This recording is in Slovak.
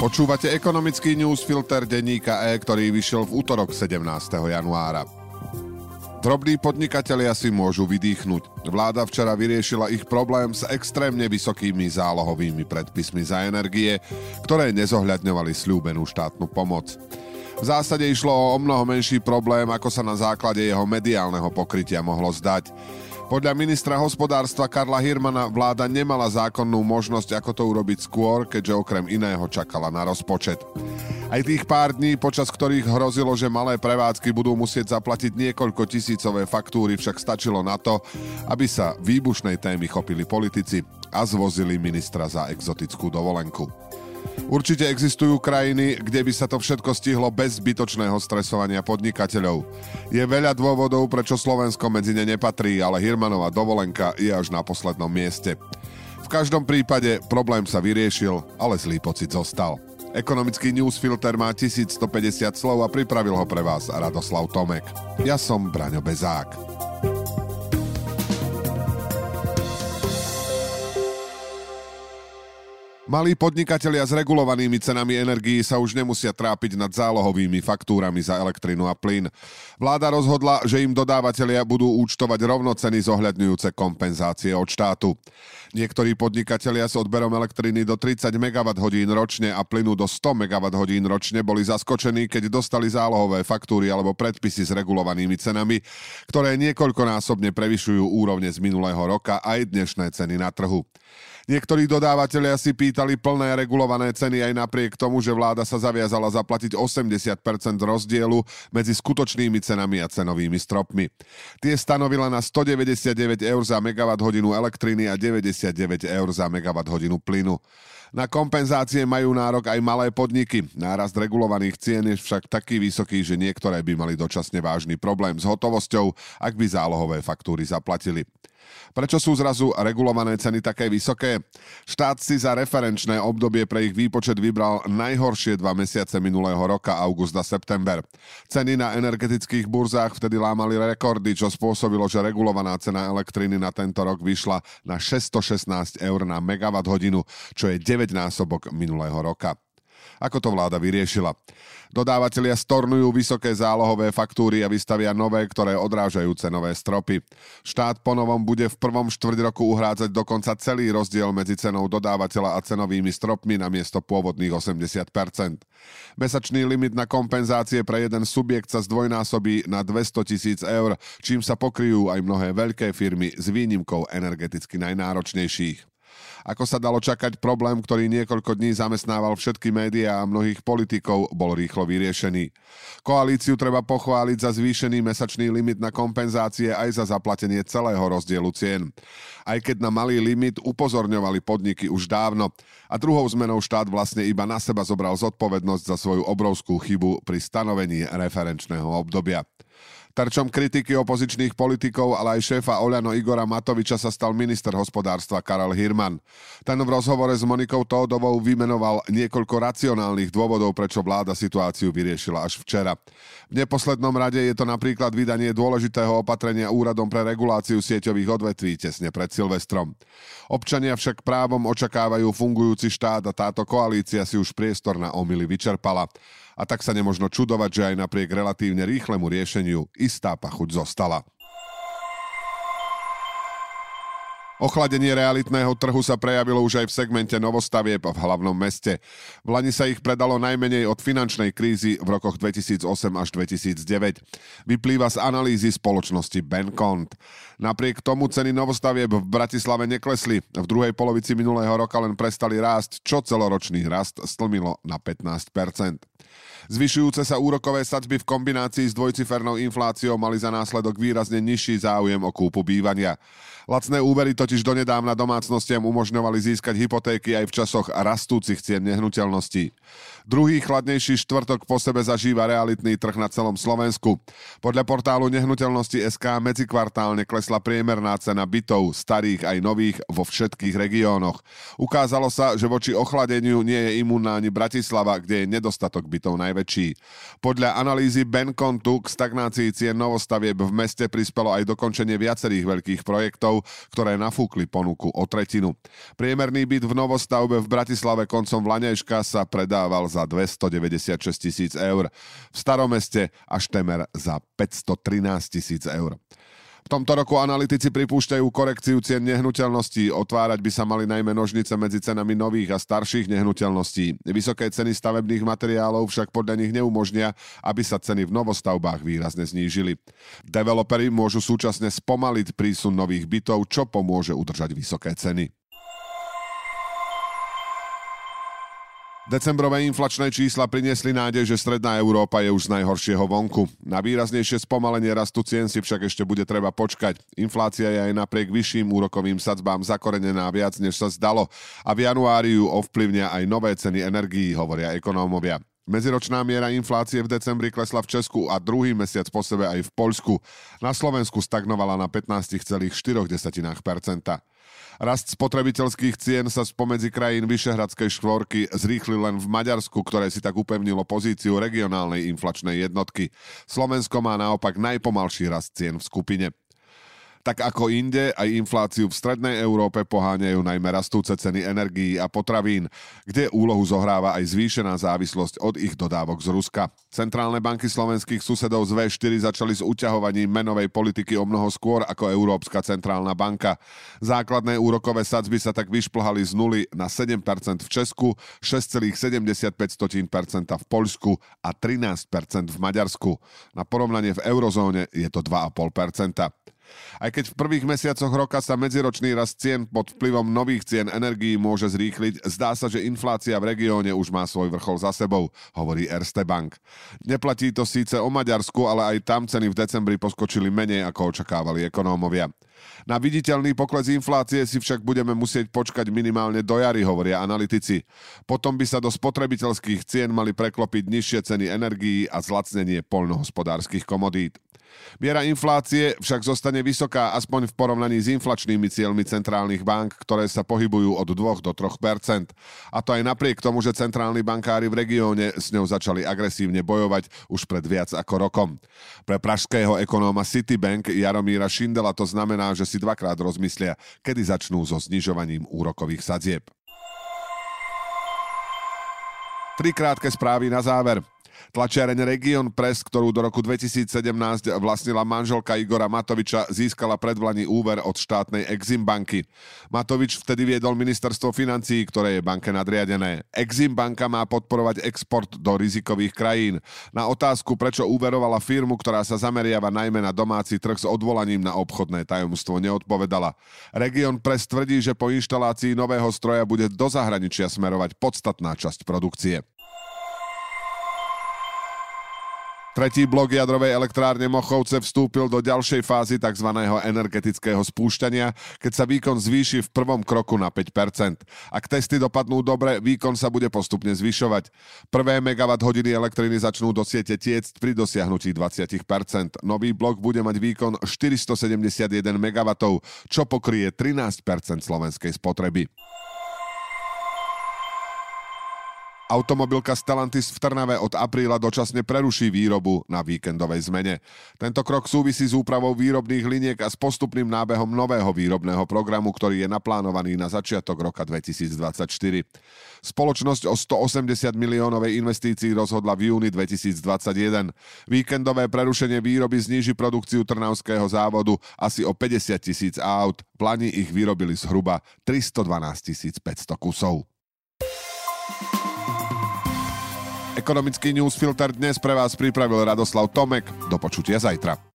Počúvate ekonomický newsfilter denníka E, ktorý vyšiel v útorok 17. januára. Drobní podnikatelia si môžu vydýchnuť. Vláda včera vyriešila ich problém s extrémne vysokými zálohovými predpismi za energie, ktoré nezohľadňovali slúbenú štátnu pomoc. V zásade išlo o mnoho menší problém, ako sa na základe jeho mediálneho pokrytia mohlo zdať. Podľa ministra hospodárstva Karla Hirmana vláda nemala zákonnú možnosť, ako to urobiť skôr, keďže okrem iného čakala na rozpočet. Aj tých pár dní, počas ktorých hrozilo, že malé prevádzky budú musieť zaplatiť niekoľko tisícové faktúry, však stačilo na to, aby sa výbušnej témy chopili politici a zvozili ministra za exotickú dovolenku. Určite existujú krajiny, kde by sa to všetko stihlo bez zbytočného stresovania podnikateľov. Je veľa dôvodov, prečo Slovensko medzi ne nepatrí, ale Hirmanová dovolenka je až na poslednom mieste. V každom prípade problém sa vyriešil, ale zlý pocit zostal. Ekonomický newsfilter má 1150 slov a pripravil ho pre vás Radoslav Tomek. Ja som Braňo Bezák. Malí podnikatelia s regulovanými cenami energií sa už nemusia trápiť nad zálohovými faktúrami za elektrinu a plyn. Vláda rozhodla, že im dodávateľia budú účtovať rovnoceny zohľadňujúce kompenzácie od štátu. Niektorí podnikatelia s odberom elektriny do 30 MWh ročne a plynu do 100 MWh ročne boli zaskočení, keď dostali zálohové faktúry alebo predpisy s regulovanými cenami, ktoré niekoľkonásobne prevyšujú úrovne z minulého roka aj dnešné ceny na trhu. Niektorí dodávateľia si pýtali plné regulované ceny aj napriek tomu, že vláda sa zaviazala zaplatiť 80% rozdielu medzi skutočnými cenami a cenovými stropmi. Tie stanovila na 199 eur za megawatt hodinu elektriny a 99 eur za megawatt hodinu plynu. Na kompenzácie majú nárok aj malé podniky. Nárast regulovaných cien je však taký vysoký, že niektoré by mali dočasne vážny problém s hotovosťou, ak by zálohové faktúry zaplatili. Prečo sú zrazu regulované ceny také vysoké? Štát si za referenčné obdobie pre ich výpočet vybral najhoršie dva mesiace minulého roka, august a september. Ceny na energetických burzách vtedy lámali rekordy, čo spôsobilo, že regulovaná cena elektriny na tento rok vyšla na 616 eur na megawatt hodinu, čo je 9 násobok minulého roka. Ako to vláda vyriešila? Dodávateľia stornujú vysoké zálohové faktúry a vystavia nové, ktoré odrážajú cenové stropy. Štát ponovom bude v prvom štvrť roku uhrádzať dokonca celý rozdiel medzi cenou dodávateľa a cenovými stropmi na miesto pôvodných 80%. Mesačný limit na kompenzácie pre jeden subjekt sa zdvojnásobí na 200 tisíc eur, čím sa pokryjú aj mnohé veľké firmy s výnimkou energeticky najnáročnejších. Ako sa dalo čakať, problém, ktorý niekoľko dní zamestnával všetky médiá a mnohých politikov, bol rýchlo vyriešený. Koalíciu treba pochváliť za zvýšený mesačný limit na kompenzácie aj za zaplatenie celého rozdielu cien. Aj keď na malý limit upozorňovali podniky už dávno. A druhou zmenou štát vlastne iba na seba zobral zodpovednosť za svoju obrovskú chybu pri stanovení referenčného obdobia. Terčom kritiky opozičných politikov, ale aj šéfa Oľano Igora Matoviča sa stal minister hospodárstva Karel Hirman. Ten v rozhovore s Monikou Tódovou vymenoval niekoľko racionálnych dôvodov, prečo vláda situáciu vyriešila až včera. V neposlednom rade je to napríklad vydanie dôležitého opatrenia Úradom pre reguláciu sieťových odvetví tesne pred Silvestrom. Občania však právom očakávajú fungujúci štát a táto koalícia si už priestor na omily vyčerpala a tak sa nemožno čudovať, že aj napriek relatívne rýchlemu riešeniu istá pachuť zostala. Ochladenie realitného trhu sa prejavilo už aj v segmente novostavieb v hlavnom meste. V Lani sa ich predalo najmenej od finančnej krízy v rokoch 2008 až 2009. Vyplýva z analýzy spoločnosti Bencont. Napriek tomu ceny novostavieb v Bratislave neklesli. V druhej polovici minulého roka len prestali rásť, čo celoročný rast stlmilo na 15% Zvyšujúce sa úrokové sadzby v kombinácii s dvojcifernou infláciou mali za následok výrazne nižší záujem o kúpu bývania. Lacné úvery totiž donedávna domácnostiam umožňovali získať hypotéky aj v časoch rastúcich cien nehnuteľností. Druhý chladnejší štvrtok po sebe zažíva realitný trh na celom Slovensku. Podľa portálu nehnuteľnosti SK medzikvartálne klesla priemerná cena bytov, starých aj nových, vo všetkých regiónoch. Ukázalo sa, že voči ochladeniu nie je imúnna ani Bratislava, kde je nedostatok bytov najväčší. Podľa analýzy Benkontu k stagnácii cien novostavieb v meste prispelo aj dokončenie viacerých veľkých projektov, ktoré nafúkli ponuku o tretinu. Priemerný byt v novostavbe v Bratislave koncom Vlaňajška sa predával za 296 tisíc eur. V staromeste až temer za 513 tisíc eur. V tomto roku analytici pripúšťajú korekciu cien nehnuteľností. Otvárať by sa mali najmä nožnice medzi cenami nových a starších nehnuteľností. Vysoké ceny stavebných materiálov však podľa nich neumožnia, aby sa ceny v novostavbách výrazne znížili. Developeri môžu súčasne spomaliť prísun nových bytov, čo pomôže udržať vysoké ceny. Decembrové inflačné čísla priniesli nádej, že Stredná Európa je už z najhoršieho vonku. Na výraznejšie spomalenie rastu cien si však ešte bude treba počkať. Inflácia je aj napriek vyšším úrokovým sadzbám zakorenená viac, než sa zdalo a v januári ju ovplyvnia aj nové ceny energií, hovoria ekonómovia. Medziročná miera inflácie v decembri klesla v Česku a druhý mesiac po sebe aj v Poľsku. Na Slovensku stagnovala na 15,4%. Rast spotrebiteľských cien sa spomedzi krajín Vyšehradskej štvorky zrýchli len v Maďarsku, ktoré si tak upevnilo pozíciu regionálnej inflačnej jednotky. Slovensko má naopak najpomalší rast cien v skupine. Tak ako inde, aj infláciu v strednej Európe poháňajú najmä rastúce ceny energií a potravín, kde úlohu zohráva aj zvýšená závislosť od ich dodávok z Ruska. Centrálne banky slovenských susedov z V4 začali s uťahovaním menovej politiky o mnoho skôr ako Európska centrálna banka. Základné úrokové sadzby sa tak vyšplhali z nuly na 7% v Česku, 6,75% v Poľsku a 13% v Maďarsku. Na porovnanie v eurozóne je to 2,5%. Aj keď v prvých mesiacoch roka sa medziročný rast cien pod vplyvom nových cien energií môže zrýchliť, zdá sa, že inflácia v regióne už má svoj vrchol za sebou, hovorí Erste Bank. Neplatí to síce o Maďarsku, ale aj tam ceny v decembri poskočili menej, ako očakávali ekonómovia. Na viditeľný pokles inflácie si však budeme musieť počkať minimálne do jary, hovoria analytici. Potom by sa do spotrebiteľských cien mali preklopiť nižšie ceny energií a zlacnenie poľnohospodárskych komodít. Miera inflácie však zostane vysoká aspoň v porovnaní s inflačnými cieľmi centrálnych bank, ktoré sa pohybujú od 2 do 3% A to aj napriek tomu, že centrálni bankári v regióne s ňou začali agresívne bojovať už pred viac ako rokom. Pre pražského ekonóma Citibank Jaromíra Šindela to znamená, že si dvakrát rozmyslia, kedy začnú so znižovaním úrokových sadzieb. Tri krátke správy na záver. Tlačiareň Region Press, ktorú do roku 2017 vlastnila manželka Igora Matoviča, získala predvlani úver od štátnej Exim banky. Matovič vtedy viedol ministerstvo financií, ktoré je banke nadriadené. Exim banka má podporovať export do rizikových krajín. Na otázku, prečo úverovala firmu, ktorá sa zameriava najmä na domáci trh s odvolaním na obchodné tajomstvo, neodpovedala. Region Press tvrdí, že po inštalácii nového stroja bude do zahraničia smerovať podstatná časť produkcie. Tretí blok jadrovej elektrárne Mochovce vstúpil do ďalšej fázy tzv. energetického spúšťania, keď sa výkon zvýši v prvom kroku na 5%. Ak testy dopadnú dobre, výkon sa bude postupne zvyšovať. Prvé megawatt hodiny elektriny začnú do siete tiecť pri dosiahnutí 20%. Nový blok bude mať výkon 471 MW, čo pokrie 13% slovenskej spotreby. Automobilka Stellantis v Trnave od apríla dočasne preruší výrobu na víkendovej zmene. Tento krok súvisí s úpravou výrobných liniek a s postupným nábehom nového výrobného programu, ktorý je naplánovaný na začiatok roka 2024. Spoločnosť o 180 miliónovej investícii rozhodla v júni 2021. Víkendové prerušenie výroby zníži produkciu Trnavského závodu asi o 50 tisíc aut. Plani ich vyrobili zhruba 312 500 kusov. Ekonomický newsfilter dnes pre vás pripravil Radoslav Tomek. Do počutia zajtra.